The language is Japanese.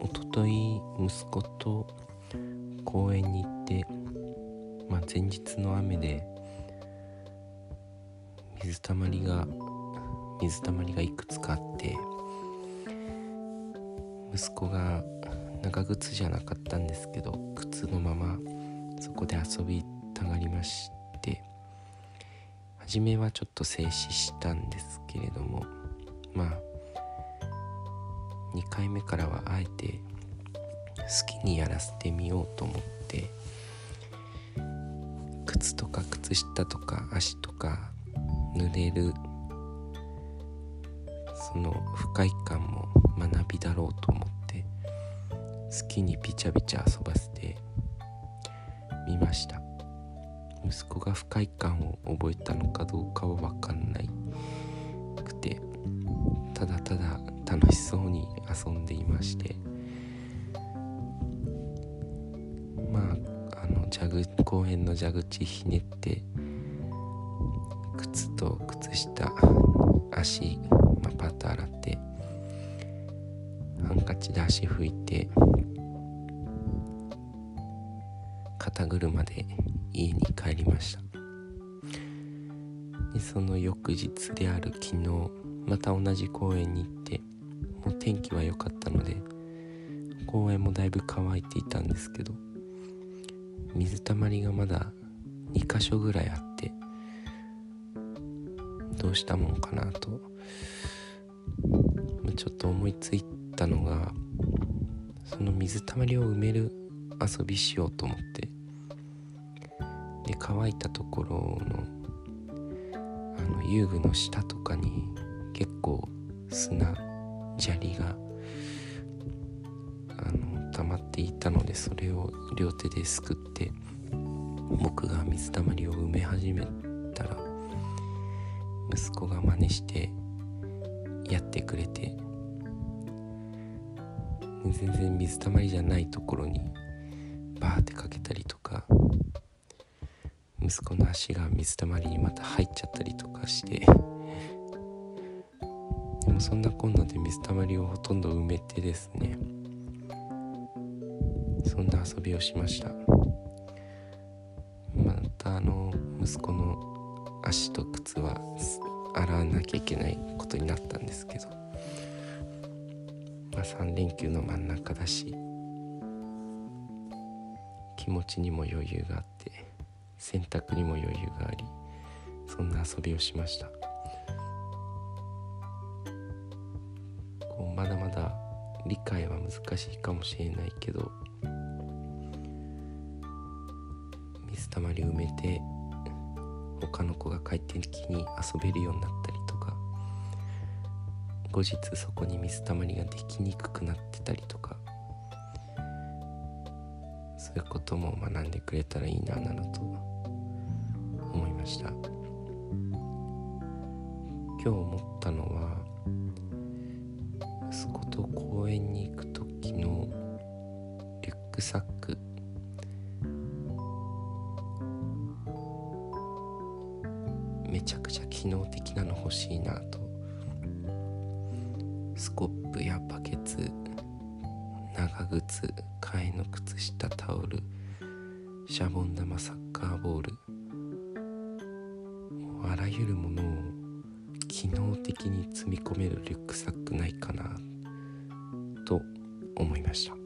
おととい息子と公園に行って、まあ、前日の雨で水たまりが水たまりがいくつかあって息子が長靴じゃなかったんですけど靴のままそこで遊びたがりまして初めはちょっと静止したんですけれどもまあ2回目からはあえて好きにやらせてみようと思って靴とか靴下とか足とか濡れるその不快感も学びだろうと思って好きにビチャビチャ遊ばせてみました。息子が不快感を覚えたのかどうかは分かんないくてただただ楽しそうに遊んでいましてまああの蛇口公園の蛇口ひねって靴と靴下足、まあ、パッと洗ってハンカチで足拭いて肩車で家に帰りました。でその翌日である昨日また同じ公園に行って天気は良かったので公園もだいぶ乾いていたんですけど水たまりがまだ2箇所ぐらいあってどうしたもんかなとちょっと思いついたのがその水たまりを埋める遊びしようと思ってで乾いたところのあの遊具の下とかに結構砂砂利があの溜まっていたのでそれを両手ですくって僕が水たまりを埋め始めたら息子が真似してやってくれて全然水たまりじゃないところにバーってかけたりとか息子の足が水たまりにまた入っちゃったりとかしてもそんなこんなで水たまりをほとんど埋めてですね。そんな遊びをしました。またあの息子の足と靴は洗わなきゃいけないことになったんですけど。まあ3連休の真ん中だし気持ちにも余裕があって洗濯にも余裕がありそんな遊びをしました。理解は難しいかもしれないけど水たまり埋めて他の子が帰ってきに遊べるようになったりとか後日そこに水たまりができにくくなってたりとかそういうことも学んでくれたらいいななどと思いました。今日思ったのは息子とクサックめちゃくちゃ機能的なの欲しいなと。スコップやバケツ。長靴。替えの靴下タオル。シャボン玉サッカーボール。あらゆるものを機能的に積み込めるリュックサックないかなと思いました。